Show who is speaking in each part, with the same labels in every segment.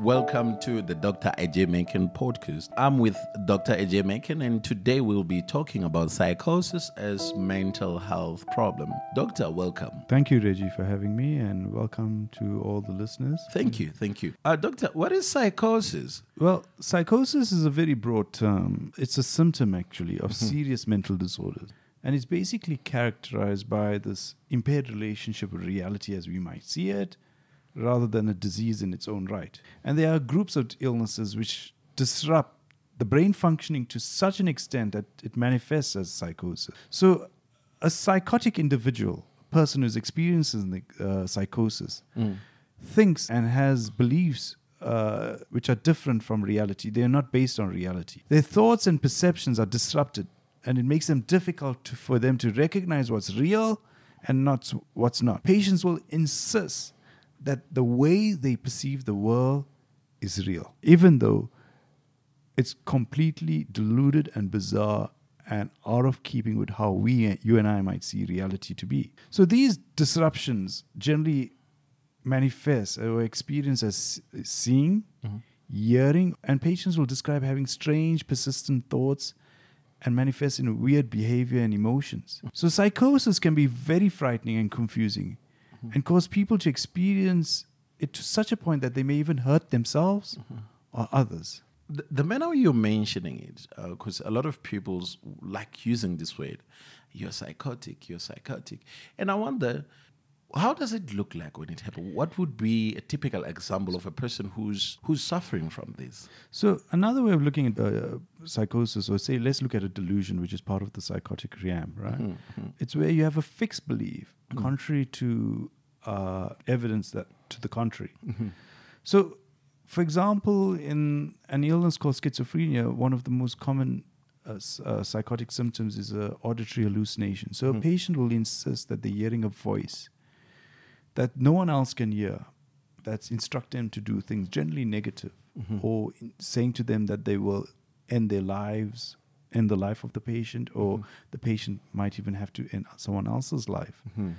Speaker 1: Welcome to the Dr. AJ Menken podcast. I'm with Dr. AJ Menken, and today we'll be talking about psychosis as mental health problem. Doctor, welcome.
Speaker 2: Thank you, Reggie, for having me, and welcome to all the listeners.
Speaker 1: Thank you, thank you. Uh, doctor, what is psychosis?
Speaker 2: Well, psychosis is a very broad term. It's a symptom, actually, of serious mental disorders. And it's basically characterized by this impaired relationship with reality as we might see it, rather than a disease in its own right. And there are groups of illnesses which disrupt the brain functioning to such an extent that it manifests as psychosis. So, a psychotic individual, a person who's experiencing the, uh, psychosis, thinks and has beliefs uh, which are different from reality. They are not based on reality. Their thoughts and perceptions are disrupted, and it makes them difficult to, for them to recognize what's real and not what's not. Patients will insist that the way they perceive the world is real, even though it's completely deluded and bizarre and out of keeping with how we, you and I, might see reality to be. So these disruptions generally manifest or experience as seeing, mm-hmm. hearing, and patients will describe having strange, persistent thoughts and manifest in weird behavior and emotions. Mm-hmm. So psychosis can be very frightening and confusing Mm-hmm. and cause people to experience it to such a point that they may even hurt themselves mm-hmm. or others.
Speaker 1: The, the manner you're mentioning it, uh, because a lot of people like using this word, you're psychotic, you're psychotic. And I wonder, how does it look like when it happens? What would be a typical example of a person who's who's suffering from this?
Speaker 2: So another way of looking at uh, psychosis, or say, let's look at a delusion, which is part of the psychotic realm, right? It's where you have a fixed belief, contrary to uh, evidence that to the contrary. So, for example, in an illness called schizophrenia, one of the most common uh, uh, psychotic symptoms is uh, auditory hallucination. So, a patient will insist that they're hearing a voice that no one else can hear that's instructing them to do things generally negative mm-hmm. or in saying to them that they will end their lives end the life of the patient or mm-hmm. the patient might even have to end someone else's life. Mm-hmm.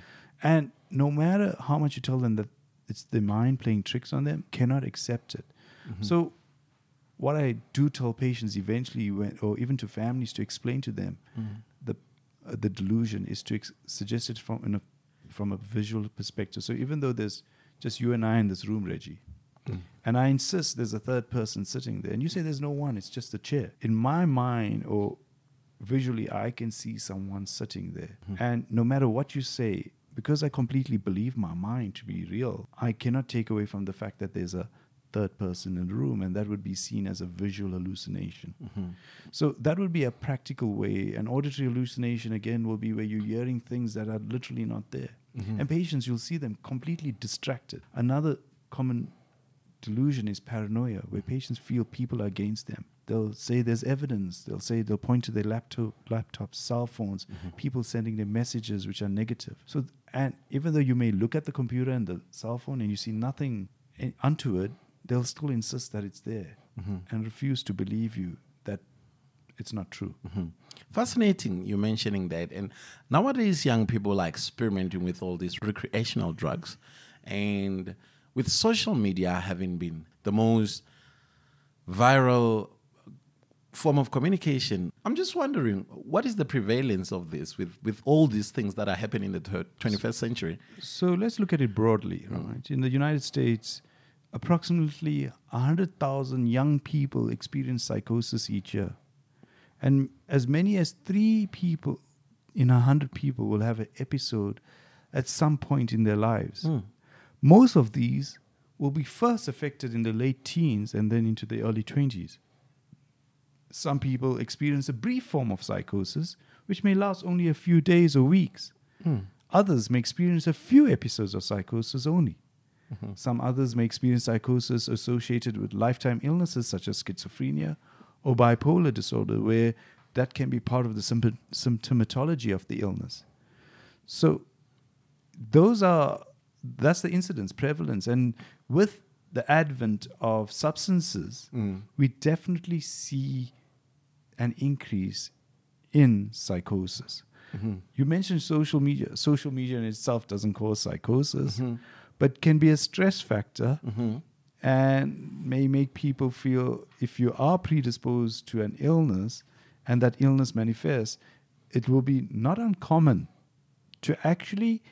Speaker 2: And no matter how much you tell them that it's the mind playing tricks on them cannot accept it. So what i do tell patients eventually when, or even to families to explain to them the uh, the delusion is to ex- suggest it from in a from a visual perspective. So even though there's just you and I in this room, Reggie, hmm. and I insist there's a third person sitting there, and you say there's no one, it's just a chair. In my mind or visually, I can see someone sitting there, hmm. and no matter what you say, because I completely believe my mind to be real, I cannot take away from the fact that there's a third person in the room, and that would be seen as a visual hallucination. Mm-hmm. So that would be a practical way. An auditory hallucination again will be where you're hearing things that are literally not there. Mm-hmm. And patients, you'll see them completely distracted. Another common delusion is paranoia, where patients feel people are against them. They'll say there's evidence. They'll say they'll point to their laptop, laptops, cell phones, mm-hmm. people sending them messages which are negative. So, and even though you may look at the computer and the cell phone and you see nothing eh, i- unto it, they'll still insist that it's there mm-hmm. and refuse to believe you that it's not true. Mm-hmm.
Speaker 1: Fascinating you mentioning that. And nowadays, young people are experimenting with all these recreational drugs. And with social media having been the most viral form of communication, I'm just wondering what is the prevalence of this with, with all these things that are happening in the 21st century?
Speaker 2: So let's look at it broadly, mm-hmm. right? In the United States, approximately 100,000 young people experience psychosis each year. And as many as three people in 100 people will have an episode at some point in their lives. Hmm. Most of these will be first affected in the late teens and then into the early 20s. Some people experience a brief form of psychosis, which may last only a few days or weeks. Hmm. Others may experience a few episodes of psychosis only. Mm-hmm. Some others may experience psychosis associated with lifetime illnesses such as schizophrenia or bipolar disorder, where that can be part of the symp- symptomatology of the illness. So, those are that's the incidence prevalence, and with the advent of substances, mm. we definitely see an increase in psychosis. Mm-hmm. You mentioned social media. Social media in itself doesn't cause psychosis, mm-hmm. But can be a stress factor and may make people feel if you are predisposed to an illness and that illness manifests, it will be not uncommon to actually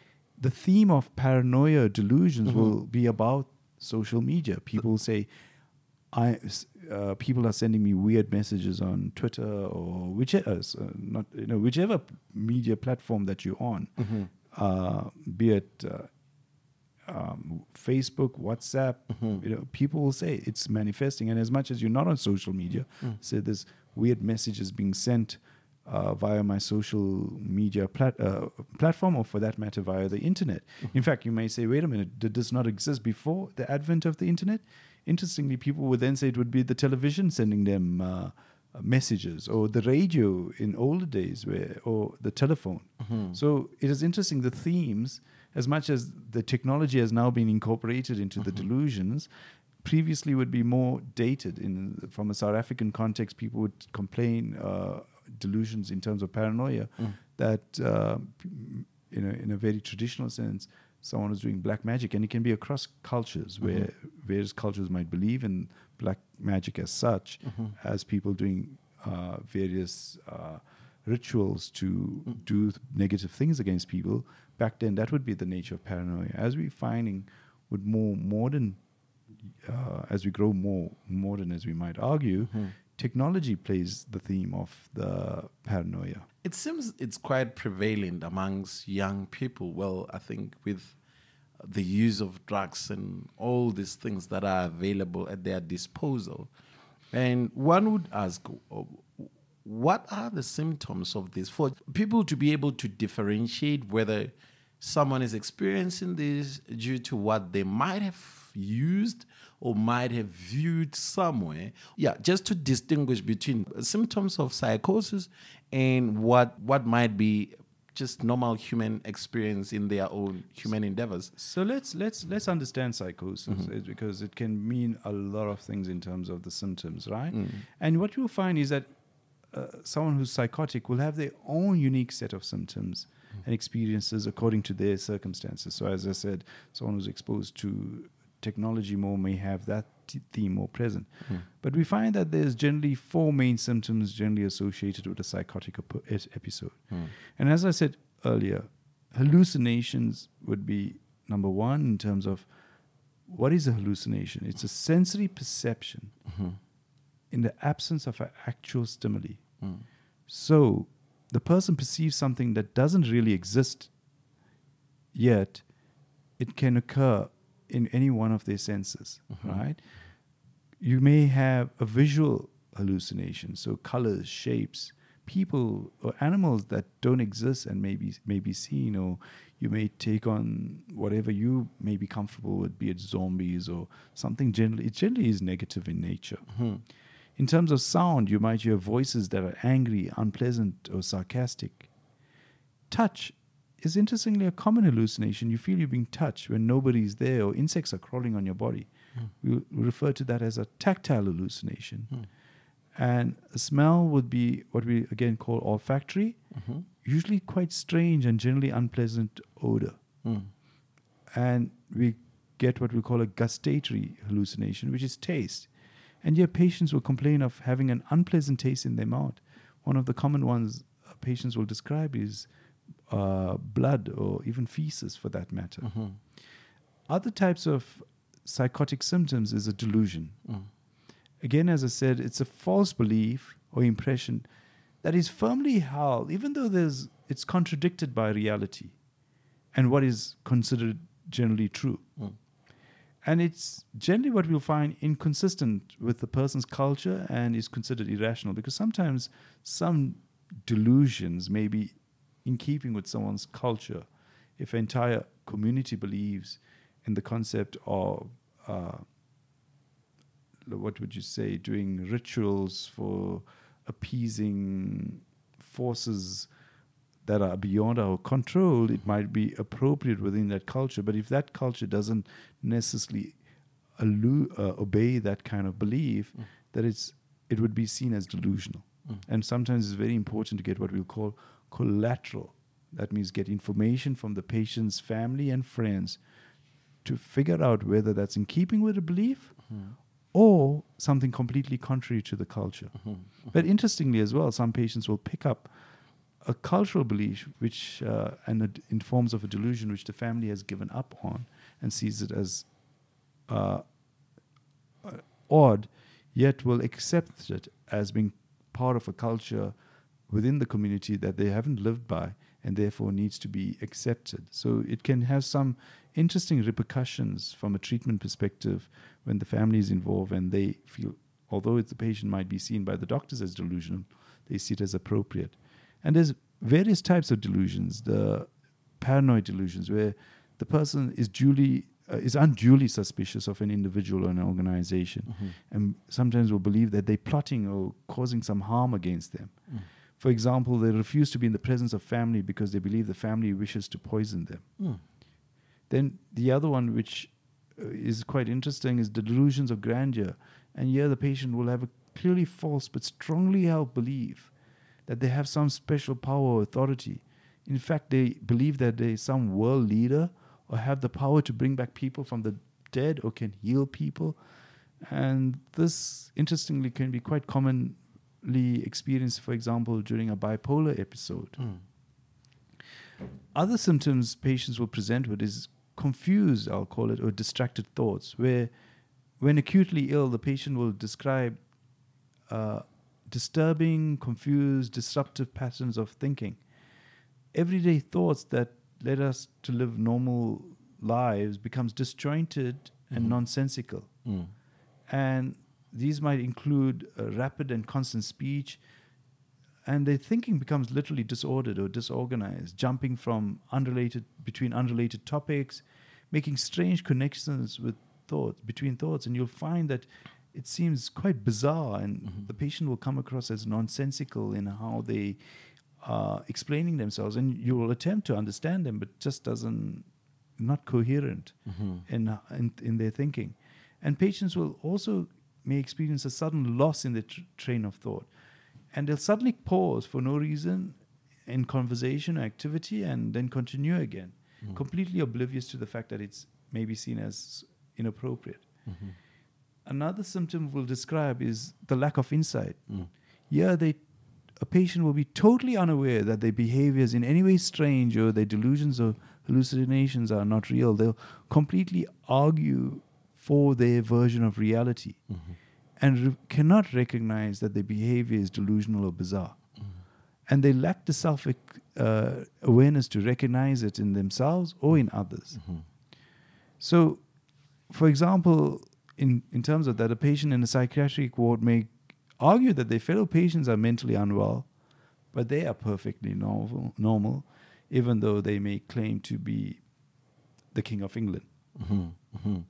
Speaker 2: the theme of paranoia delusions will be about social media. People say, I uh, people are sending me weird messages on Twitter or whichever, uh, not you know whichever media platform that you're on, uh, be it uh, um, Facebook, WhatsApp. You know, people will say it's manifesting, and as much as you're not on social media, say there's weird messages being sent. Uh, via my social media plat- uh, platform, or for that matter, via the internet. In fact, you may say, wait a minute, did this not exist before the advent of the internet? Interestingly, people would then say it would be the television sending them uh, messages, or the radio in older days, where or the telephone. So it is interesting the themes, as much as the technology has now been incorporated into the delusions. Previously, would be more dated. In from a South African context, people would complain uh, delusions in terms of paranoia that uh, you know in a very traditional sense someone is doing black magic and it can be across cultures where various cultures might believe in black magic as such as people doing uh, various uh, rituals to do th- negative things against people back then that would be the nature of paranoia as we're finding with more modern uh, as we grow more modern as we might argue technology plays the theme of the paranoia
Speaker 1: It seems it's quite prevalent amongst young people. Well, I think with the use of drugs and all these things that are available at their disposal. And one would ask, uh, what are the symptoms of this for people to be able to differentiate whether someone is experiencing this due to what they might have used or might have viewed somewhere. Yeah, just to distinguish between symptoms of psychosis and what what might be just normal human experience in their own human endeavors.
Speaker 2: So let's let's let's understand psychosis eh, because it can mean a lot of things in terms of the symptoms, right? And what you'll find is that uh, someone who's psychotic will have their own unique set of symptoms hmm. and experiences according to their circumstances. So as I said, someone who's exposed to technology more may have that t- theme more present. Hmm. But we find that there's generally four main symptoms generally associated with a psychotic episode. Hmm. And as I said earlier, hallucinations would be number one in terms of what is a hallucination? It's a sensory perception mm-hmm. In the absence of an actual stimuli. Hmm. So the person perceives something that doesn't really exist, yet it can occur in any one of their senses, mm-hmm. right? You may have a visual hallucination, so colors, shapes, people or animals that don't exist and may be, may be seen, or you may take on whatever you may be comfortable with, be it zombies or something generally. It generally is negative in nature. Hmm. In terms of sound, you might hear voices that are angry, unpleasant, or sarcastic. Touch is interestingly a common hallucination. You feel you're being touched when nobody's there or insects are crawling on your body. We we refer to that as a tactile hallucination. Hmm. And a smell would be what we again call olfactory, mm-hmm. usually quite strange and generally unpleasant odor. Hmm. And we get what we call a gustatory hallucination, which is taste. And yet, patients will complain of having an unpleasant taste in their mouth. One of the common ones uh, patients will describe is uh, blood or even feces, for that matter. Other types of psychotic symptoms is a delusion. Again, as I said, it's a false belief or impression that is firmly held, even though there's, it's contradicted by reality and what is considered generally true. And it's generally what we'll find inconsistent with the person's culture and is considered irrational because sometimes some delusions may be in keeping with someone's culture. If an entire community believes in the concept of uh, what would you say, doing rituals for appeasing forces that are beyond our control, it might be appropriate within that culture. But if that culture doesn't necessarily allu- uh, obey that kind of belief, mm. that it's it would be seen as delusional. Mm. And sometimes it's very important to get what we'll call collateral. That means get information from the patient's family and friends to figure out whether that's in keeping with a belief mm-hmm. or something completely contrary to the culture. Mm-hmm. But interestingly, as well, some patients will pick up a cultural belief which uh, and in forms of a delusion which the family has given up on and sees it as uh, uh, odd, yet will accept it as being part of a culture within the community that they haven't lived by and therefore needs to be accepted. So it can have some interesting repercussions from a treatment perspective when the family is involved and they feel, although the patient might be seen by the doctors as delusional, they see it as appropriate. And there's various types of delusions. The paranoid delusions, where the person is duly uh, is unduly suspicious of an individual or an organization,
Speaker 1: Mm-hmm.
Speaker 2: and sometimes will believe that they're plotting or causing some harm against them. For example, they refuse to be in the presence of family because they believe the family wishes to poison them.
Speaker 1: Mm.
Speaker 2: Then the other one, which uh, is quite interesting, is the delusions of grandeur. And here the patient will have a clearly false but strongly held belief that they have some special power or authority. In fact, they believe that they're some world leader or have the power to bring back people from the dead or can heal people. And this, interestingly, can be quite commonly experienced, for example, during a bipolar episode.
Speaker 1: Mm.
Speaker 2: Other symptoms patients will present with is confused, I'll call it, or distracted thoughts, where when acutely ill, the patient will describe uh, disturbing, confused, disruptive patterns of thinking. Everyday thoughts that led us to live normal lives becomes disjointed and
Speaker 1: Mhm.
Speaker 2: nonsensical.
Speaker 1: Mm.
Speaker 2: And these might include uh, rapid and constant speech, and their thinking becomes literally disordered or disorganized, jumping from unrelated between unrelated topics, making strange connections with thoughts between thoughts, and you'll find that it seems quite bizarre, and
Speaker 1: Mhm.
Speaker 2: the patient will come across as nonsensical in how they are explaining themselves, and you will attempt to understand them, but just doesn't not coherent
Speaker 1: Mhm.
Speaker 2: in, in in their thinking, and patients will also may experience a sudden loss in the tr- train of thought, and they'll suddenly pause for no reason in conversation or activity, and then continue again,
Speaker 1: Mm.
Speaker 2: completely oblivious to the fact that it's maybe seen as inappropriate. Another symptom we'll describe is the lack of insight.
Speaker 1: Mm.
Speaker 2: Yeah, they a patient will be totally unaware that their behavior is in any way strange or their delusions or hallucinations are not real. They'll completely argue for their version of reality
Speaker 1: Mhm.
Speaker 2: and re- cannot recognize that their behavior is delusional or bizarre.
Speaker 1: Mm.
Speaker 2: And they lack the self uh, awareness to recognize it in themselves or in others.
Speaker 1: Mhm.
Speaker 2: So, for example, in, in terms of that, a patient in a psychiatric ward may argue that their fellow patients are mentally unwell, but they are perfectly normal, normal even though they may claim to be the King of England.
Speaker 1: Mhm. Mhm.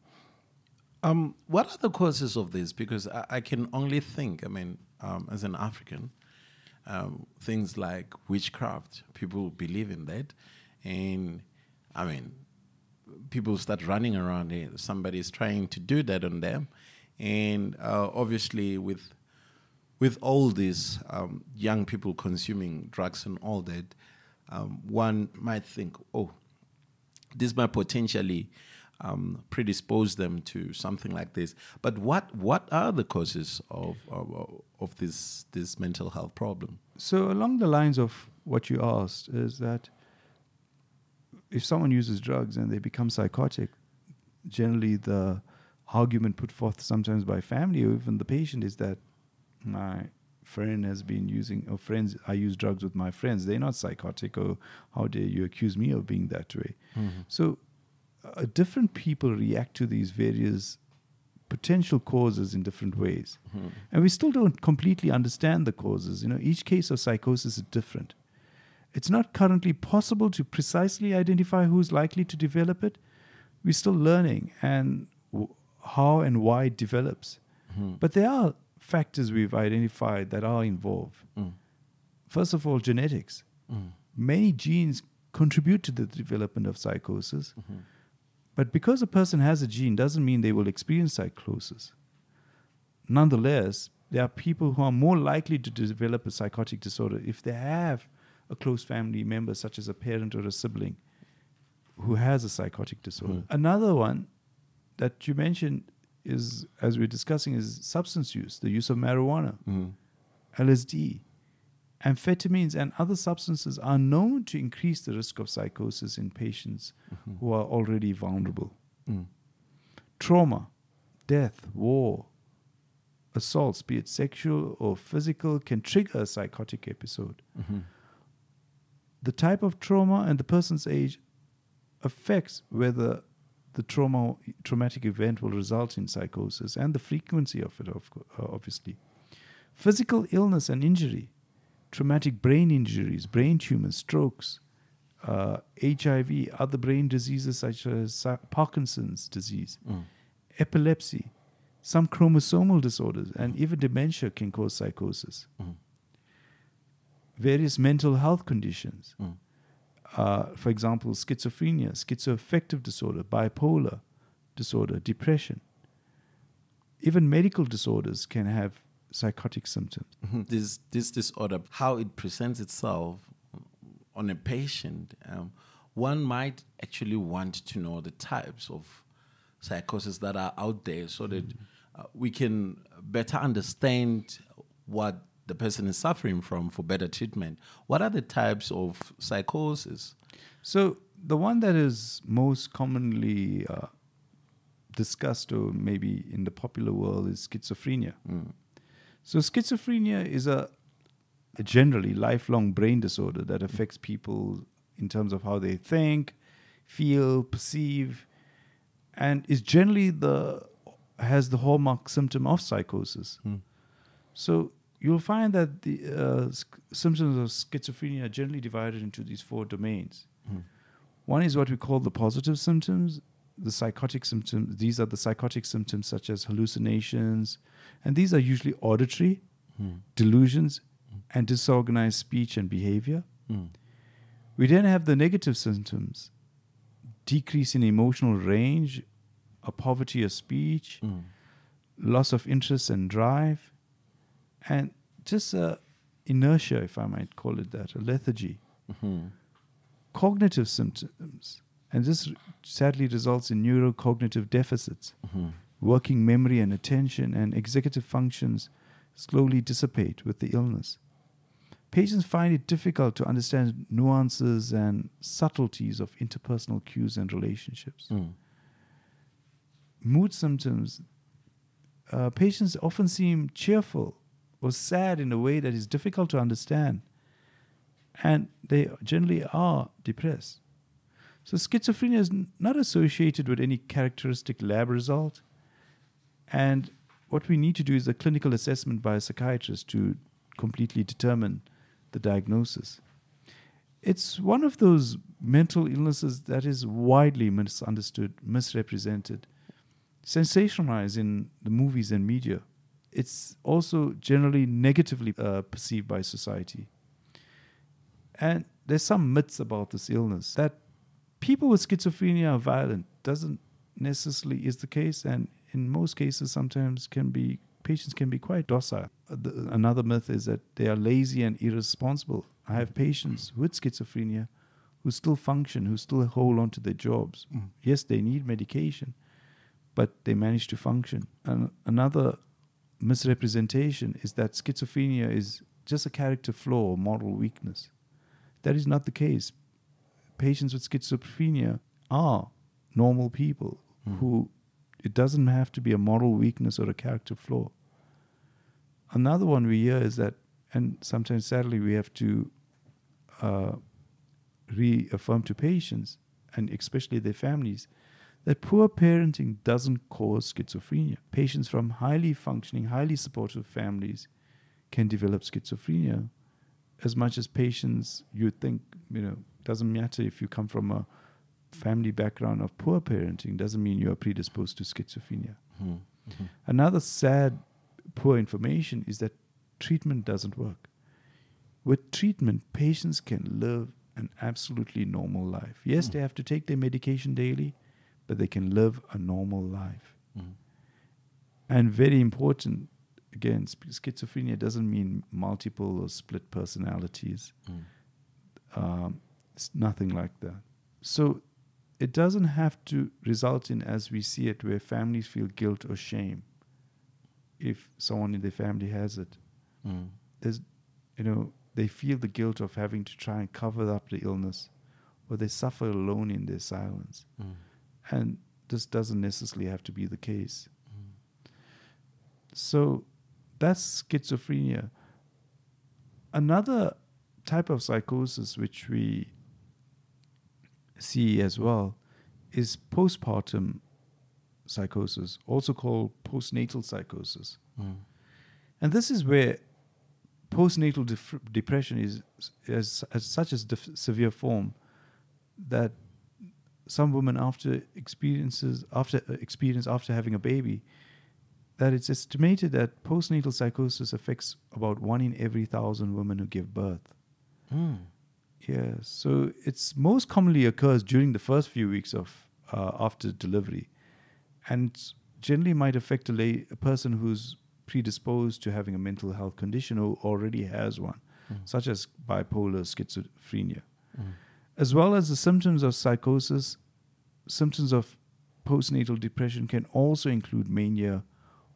Speaker 1: Um, what are the causes of this? Because I, I can only think, I mean, um, as an African, um, things like witchcraft, people believe in that. And I mean, people start running around. Somebody is trying to do that on them. And uh, obviously, with with all these um, young people consuming drugs and all that, um, one might think, oh, this might potentially um, predispose them to something like this. But what what are the causes of of, of this this mental health problem?
Speaker 2: So, along the lines of what you asked, is that if someone uses drugs and they become psychotic, generally the argument put forth sometimes by family or even the patient is that my friend has been using, or friends, I use drugs with my friends. They're not psychotic, or how dare you accuse me of being that way? So, uh, different people react to these various potential causes in different ways.
Speaker 1: Mhm.
Speaker 2: And we still don't completely understand the causes. You know, each case of psychosis is different. It's not currently possible to precisely identify who's likely to develop it. We're still learning and w- how and why it develops.
Speaker 1: Mhm.
Speaker 2: But there are factors we've identified that are involved.
Speaker 1: Mm.
Speaker 2: First of all, genetics.
Speaker 1: Mm.
Speaker 2: Many genes contribute to the development of psychosis.
Speaker 1: Mhm.
Speaker 2: But because a person has a gene doesn't mean they will experience psychosis. Nonetheless, there are people who are more likely to develop a psychotic disorder if they have a close family member, such as a parent or a sibling, who has a psychotic disorder.
Speaker 1: Hmm.
Speaker 2: Another one that you mentioned is, as we're discussing, is substance use, the use of marijuana,
Speaker 1: Mm.
Speaker 2: LSD, amphetamines, and other substances are known to increase the risk of psychosis in patients who are already vulnerable.
Speaker 1: Mm.
Speaker 2: Trauma, death, war, assaults, be it sexual or physical, can trigger a psychotic episode.
Speaker 1: Mhm.
Speaker 2: The type of trauma and the person's age affects whether the trauma traumatic event will result in psychosis and the frequency of it, of, uh, obviously. Physical illness and injury, traumatic brain injuries, brain tumors, strokes, uh, HIV, other brain diseases such as Parkinson's disease,
Speaker 1: Mm.
Speaker 2: epilepsy, some chromosomal disorders, and even dementia can cause psychosis.
Speaker 1: Mhm.
Speaker 2: Various mental health conditions,
Speaker 1: Mm.
Speaker 2: uh, for example, schizophrenia, schizoaffective disorder, bipolar disorder, depression. Even medical disorders can have psychotic symptoms.
Speaker 1: This this disorder, how it presents itself on a patient, um, one might actually want to know the types of psychosis that are out there, so that uh, we can better understand what the person is suffering from for better treatment. What are the types of psychosis?
Speaker 2: So the one that is most commonly uh, discussed, or maybe in the popular world, is schizophrenia.
Speaker 1: Mm.
Speaker 2: So schizophrenia is a, a generally lifelong brain disorder that affects people in terms of how they think, feel, perceive, and is generally the has the hallmark symptom of psychosis.
Speaker 1: Mm.
Speaker 2: So you'll find that the uh, symptoms of schizophrenia are generally divided into these four domains.
Speaker 1: Mm.
Speaker 2: One is what we call the positive symptoms, the psychotic symptoms. These are the psychotic symptoms such as hallucinations, and these are usually auditory,
Speaker 1: Mm.
Speaker 2: delusions, and disorganized speech and behavior.
Speaker 1: Mm.
Speaker 2: We then have the negative symptoms decrease in emotional range, a poverty of speech,
Speaker 1: Mm.
Speaker 2: loss of interest and drive, and just a inertia, if I might call it that, a lethargy.
Speaker 1: Mhm.
Speaker 2: Cognitive symptoms, and this sadly results in neurocognitive deficits.
Speaker 1: Mhm.
Speaker 2: Working memory and attention and executive functions slowly dissipate with the illness. Patients find it difficult to understand nuances and subtleties of interpersonal cues and relationships.
Speaker 1: Mm.
Speaker 2: Mood symptoms, uh, patients often seem cheerful or sad in a way that is difficult to understand, and they generally are depressed. So, schizophrenia is not associated with any characteristic lab result, and what we need to do is a clinical assessment by a psychiatrist to completely determine the diagnosis. It's one of those mental illnesses that is widely misunderstood, misrepresented, sensationalized in the movies and media. It's also generally negatively uh, perceived by society. And there's some myths about this illness that people with schizophrenia are violent. Doesn't necessarily is the case and in most cases sometimes can be patients can be quite docile. Uh, the, another myth is that they are lazy and irresponsible. I have patients with schizophrenia who still function who still hold on to their jobs. Yes they need medication but they manage to function. And another misrepresentation is that schizophrenia is just a character flaw or moral weakness. That is not the case. Patients with schizophrenia are normal people who it doesn't have to be a moral weakness or a character flaw. Another one we hear is that, and sometimes sadly we have to uh, reaffirm to patients and especially their families that poor parenting doesn't cause schizophrenia. Patients from highly functioning, highly supportive families can develop schizophrenia as much as patients you think, you know, doesn't matter if you come from a family background of poor parenting, doesn't mean you are predisposed to schizophrenia.
Speaker 1: Mhm. Mhm.
Speaker 2: Another sad, poor information is that treatment doesn't work. With treatment, patients can live an absolutely normal life. Yes,
Speaker 1: Mm.
Speaker 2: they have to take their medication daily, but they can live a normal life.
Speaker 1: Mhm.
Speaker 2: And very important, again, schizophrenia doesn't mean multiple or split personalities.
Speaker 1: Mm.
Speaker 2: Um, it's nothing like that. So it doesn't have to result in, as we see it, where families feel guilt or shame if someone in their family has it.
Speaker 1: Mm.
Speaker 2: There's, you know, they feel the guilt of having to try and cover up the illness, or they suffer alone in their silence.
Speaker 1: Mm.
Speaker 2: And this doesn't necessarily have to be the case.
Speaker 1: Mm.
Speaker 2: So that's schizophrenia. Another type of psychosis which we see as well is postpartum psychosis, also called postnatal psychosis.
Speaker 1: Mm.
Speaker 2: And this is where postnatal def- depression is as, such a def- severe form that some women after experiences after uh, experience after having a baby that it's estimated that postnatal psychosis affects about one in every thousand women who give birth.
Speaker 1: Mm.
Speaker 2: Yeah, so it's most commonly occurs during the first few weeks of uh, after delivery, and generally might affect a, la- a person who's predisposed to having a mental health condition or already has one,
Speaker 1: Mm.
Speaker 2: such as bipolar schizophrenia,
Speaker 1: Mm.
Speaker 2: As well as the symptoms of psychosis. Symptoms of postnatal depression can also include mania,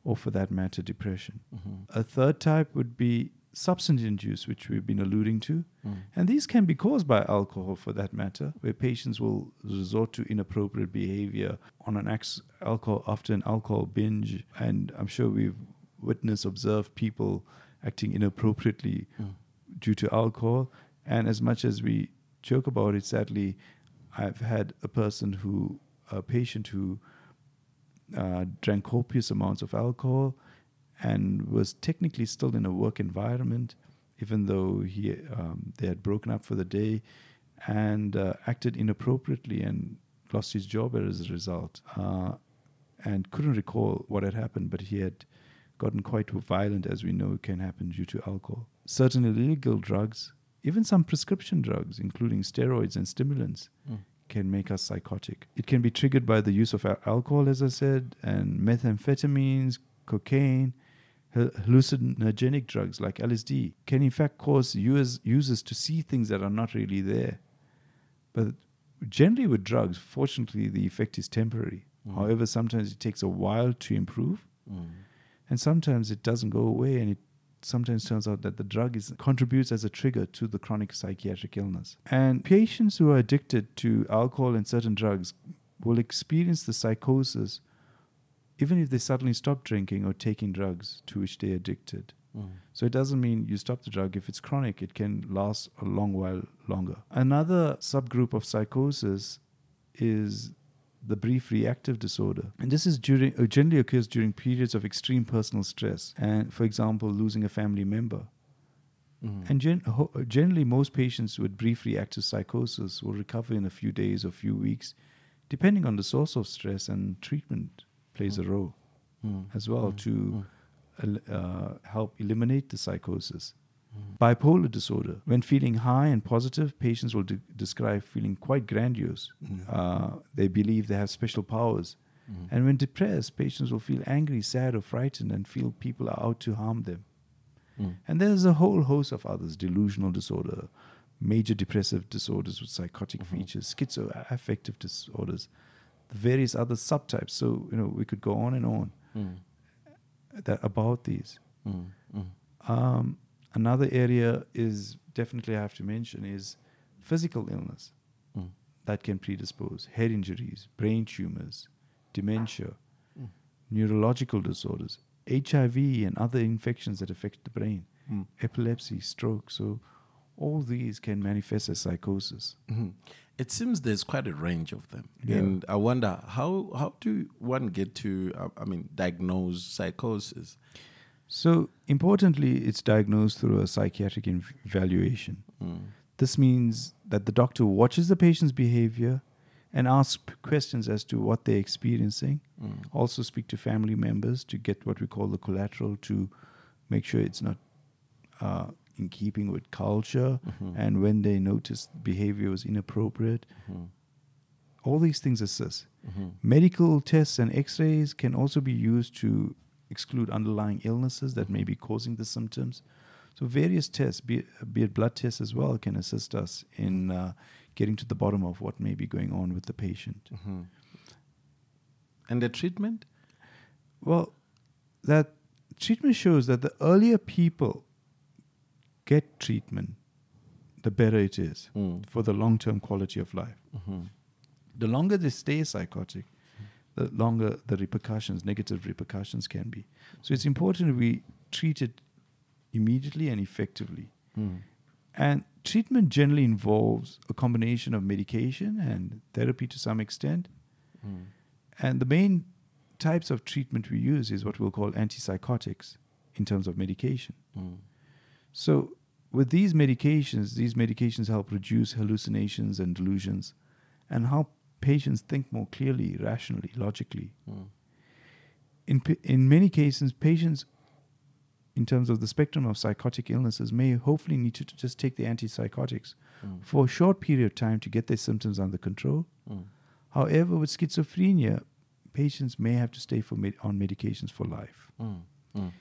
Speaker 2: or for that matter, depression.
Speaker 1: Mhm.
Speaker 2: A third type would be substance induced, which we've been alluding to.
Speaker 1: Mm.
Speaker 2: And these can be caused by alcohol for that matter, where patients will resort to inappropriate behavior on an ex- alcohol after an alcohol binge. And I'm sure we've witnessed, observed people acting inappropriately
Speaker 1: Mm.
Speaker 2: due to alcohol. And as much as we joke about it, sadly, I've had a person who, a patient who uh, drank copious amounts of alcohol and was technically still in a work environment, even though he um, they had broken up for the day, and uh, acted inappropriately and lost his job as a result, uh, and couldn't recall what had happened, but he had gotten quite violent, as we know can happen due to alcohol. Certain illegal drugs, even some prescription drugs, including steroids and stimulants,
Speaker 1: Mm.
Speaker 2: can make us psychotic. It can be triggered by the use of alcohol, as I said, and methamphetamines, cocaine, hallucinogenic drugs like LSD can in fact cause us- users to see things that are not really there. But generally, with drugs, fortunately, the effect is temporary.
Speaker 1: Mm.
Speaker 2: However, sometimes it takes a while to improve,
Speaker 1: Mm.
Speaker 2: and sometimes it doesn't go away, and it sometimes turns out that the drug is contributes as a trigger to the chronic psychiatric illness. And patients who are addicted to alcohol and certain drugs will experience the psychosis even if they suddenly stop drinking or taking drugs to which they're addicted.
Speaker 1: Mm.
Speaker 2: So it doesn't mean you stop the drug. If it's chronic, it can last a long while longer. Another subgroup of psychosis is the brief reactive disorder. And this is during uh, generally occurs during periods of extreme personal stress and for example losing a family member.
Speaker 1: Mm.
Speaker 2: And gen- ho- generally most patients with brief reactive psychosis will recover in a few days or few weeks depending on the source of stress and treatment plays a role
Speaker 1: Mm.
Speaker 2: as well
Speaker 1: Mm.
Speaker 2: to uh, help eliminate the psychosis.
Speaker 1: Mm.
Speaker 2: Bipolar disorder. When feeling high and positive, patients will de- describe feeling quite grandiose.
Speaker 1: Mm.
Speaker 2: Uh, they believe they have special powers.
Speaker 1: Mm.
Speaker 2: And when depressed, patients will feel angry, sad, or frightened and feel people are out to harm them.
Speaker 1: Mm.
Speaker 2: And there's a whole host of others delusional disorder, major depressive disorders with psychotic
Speaker 1: Mhm.
Speaker 2: features, schizoaffective disorders, the various other subtypes. So, you know, we could go on and on
Speaker 1: Mm.
Speaker 2: that, about these.
Speaker 1: Mm.
Speaker 2: Um, another area is definitely I have to mention is physical illness
Speaker 1: Mm.
Speaker 2: that can predispose head injuries, brain tumors, dementia,
Speaker 1: Mm.
Speaker 2: neurological disorders, HIV, and other infections that affect the brain,
Speaker 1: Mm.
Speaker 2: epilepsy, stroke. So, all these can manifest as psychosis.
Speaker 1: Mhm. It seems there's quite a range of them,
Speaker 2: Yeah.
Speaker 1: and I wonder how how do one get to uh, I mean diagnose psychosis?
Speaker 2: So, importantly, it's diagnosed through a psychiatric evaluation.
Speaker 1: Mm.
Speaker 2: This means that the doctor watches the patient's behavior and asks questions as to what they're experiencing.
Speaker 1: Mm.
Speaker 2: Also, speak to family members to get what we call the collateral to make sure it's not uh, in keeping with culture.
Speaker 1: Mhm.
Speaker 2: And when they notice behavior was inappropriate,
Speaker 1: Mhm.
Speaker 2: all these things assist.
Speaker 1: Mhm.
Speaker 2: Medical tests and x rays can also be used to exclude underlying illnesses that may be causing the symptoms. So, various tests, be it, be it blood tests as well, can assist us in uh, getting to the bottom of what may be going on with the patient.
Speaker 1: Mm-hmm. And the treatment?
Speaker 2: Well, that treatment shows that the earlier people get treatment, the better it is
Speaker 1: Mm.
Speaker 2: for the long term quality of life.
Speaker 1: Mm-hmm.
Speaker 2: The longer they stay psychotic, the longer the repercussions, negative repercussions can be. So it's important we treat it immediately and effectively.
Speaker 1: Mm.
Speaker 2: And treatment generally involves a combination of medication and therapy to some extent.
Speaker 1: Mm.
Speaker 2: And the main types of treatment we use is what we'll call antipsychotics in terms of medication.
Speaker 1: Mm.
Speaker 2: So, with these medications, these medications help reduce hallucinations and delusions and help patients think more clearly, rationally, logically.
Speaker 1: Mm.
Speaker 2: In, pa- in many cases, patients, in terms of the spectrum of psychotic illnesses, may hopefully need to, to just take the antipsychotics
Speaker 1: Mm.
Speaker 2: for a short period of time to get their symptoms under control.
Speaker 1: Mm.
Speaker 2: However, with schizophrenia, patients may have to stay for med- on medications for life.
Speaker 1: Mm. Mm.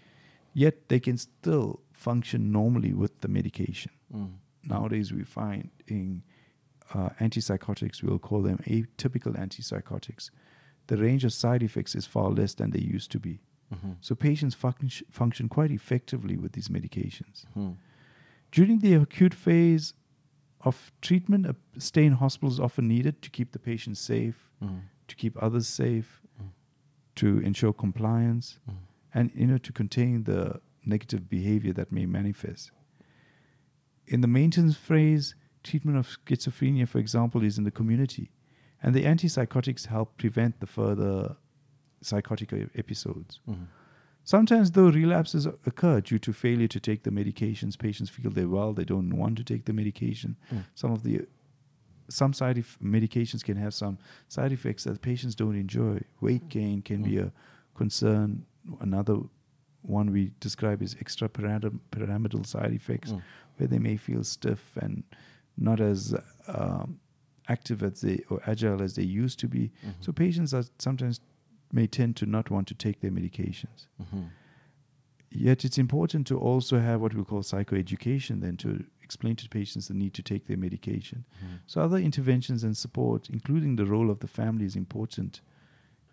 Speaker 2: Yet they can still function normally with the medication.
Speaker 1: Mm.
Speaker 2: Nowadays, we find in uh, antipsychotics, we'll call them atypical antipsychotics, the range of side effects is far less than they used to be.
Speaker 1: Mhm.
Speaker 2: So patients func- function quite effectively with these medications.
Speaker 1: Mhm.
Speaker 2: During the acute phase of treatment, a stay in hospital is often needed to keep the patient safe,
Speaker 1: Mm.
Speaker 2: to keep others safe,
Speaker 1: Mm.
Speaker 2: to ensure compliance,
Speaker 1: Mm.
Speaker 2: and you know to contain the negative behavior that may manifest. In the maintenance phase, treatment of schizophrenia, for example, is in the community, and the antipsychotics help prevent the further psychotic episodes.
Speaker 1: Mhm.
Speaker 2: Sometimes, though, relapses occur due to failure to take the medications. Patients feel they're well, they don't want to take the medication.
Speaker 1: Mm.
Speaker 2: Some of the some side eff- medications can have some side effects that patients don't enjoy. Weight gain can be
Speaker 1: Mm.
Speaker 2: a concern. Another one we describe is extrapyramidal side effects,
Speaker 1: Mm.
Speaker 2: where they may feel stiff and not as um, active as they or agile as they used to be.
Speaker 1: Mhm.
Speaker 2: So patients are sometimes may tend to not want to take their medications.
Speaker 1: Mhm.
Speaker 2: Yet it's important to also have what we call psychoeducation then to explain to patients the need to take their medication.
Speaker 1: Mhm.
Speaker 2: So other interventions and support, including the role of the family, is important.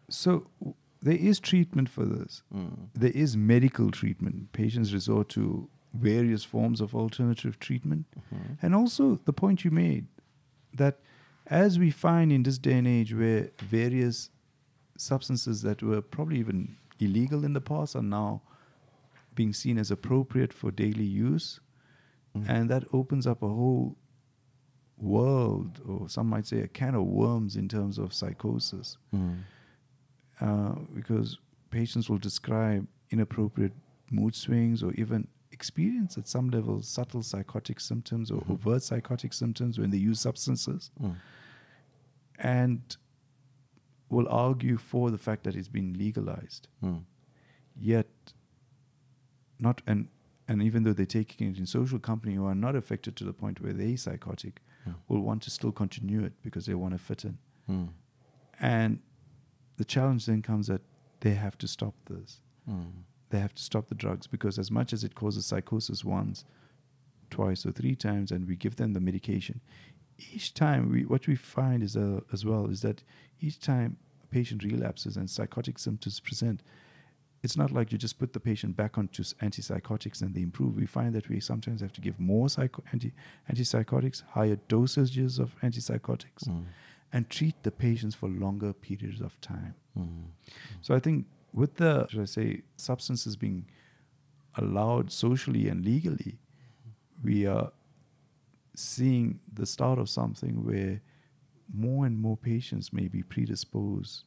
Speaker 2: So w- there is treatment for this.
Speaker 1: Mm.
Speaker 2: There is medical treatment. Patients resort to various forms of alternative treatment.
Speaker 1: Mhm.
Speaker 2: And also the point you made that as we find in this day and age where various substances that were probably even illegal in the past are now being seen as appropriate for daily use,
Speaker 1: Mm.
Speaker 2: and that opens up a whole world, or some might say a can of worms in terms of psychosis,
Speaker 1: Mm.
Speaker 2: uh, because patients will describe inappropriate mood swings or even experience at some level subtle psychotic symptoms or
Speaker 1: Mhm.
Speaker 2: overt psychotic symptoms when they use substances,
Speaker 1: Mm.
Speaker 2: and will argue for the fact that it's been legalized.
Speaker 1: Mm.
Speaker 2: Yet, not and and even though they're taking it in social company who are not affected to the point where they're psychotic,
Speaker 1: Mm.
Speaker 2: will want to still continue it because they want to fit in.
Speaker 1: Mm.
Speaker 2: And the challenge then comes that they have to stop this.
Speaker 1: Mm.
Speaker 2: They have to stop the drugs because as much as it causes psychosis once, twice, or three times, and we give them the medication, each time we what we find is uh, as well is that each time a patient relapses and psychotic symptoms present, it's not like you just put the patient back onto antipsychotics and they improve. We find that we sometimes have to give more psycho- anti- antipsychotics, higher dosages of antipsychotics,
Speaker 1: Mm.
Speaker 2: and treat the patients for longer periods of time.
Speaker 1: Mm.
Speaker 2: So I think with the, should I say, substances being allowed socially and legally, we are seeing the start of something where more and more patients may be predisposed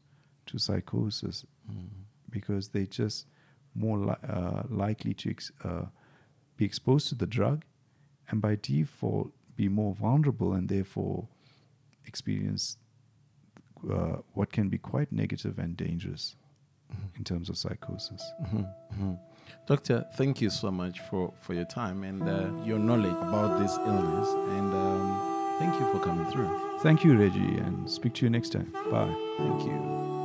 Speaker 2: to psychosis
Speaker 1: Mm.
Speaker 2: because they're just more li- uh, likely to ex- uh, be exposed to the drug and by default be more vulnerable and therefore experience uh, what can be quite negative and dangerous in terms of psychosis.
Speaker 1: Mhm, mhm. Doctor, thank you so much for, for your time and uh, your knowledge about this illness. And um, thank you for coming through.
Speaker 2: Thank you, Reggie, and speak to you next time. Bye.
Speaker 1: Thank you.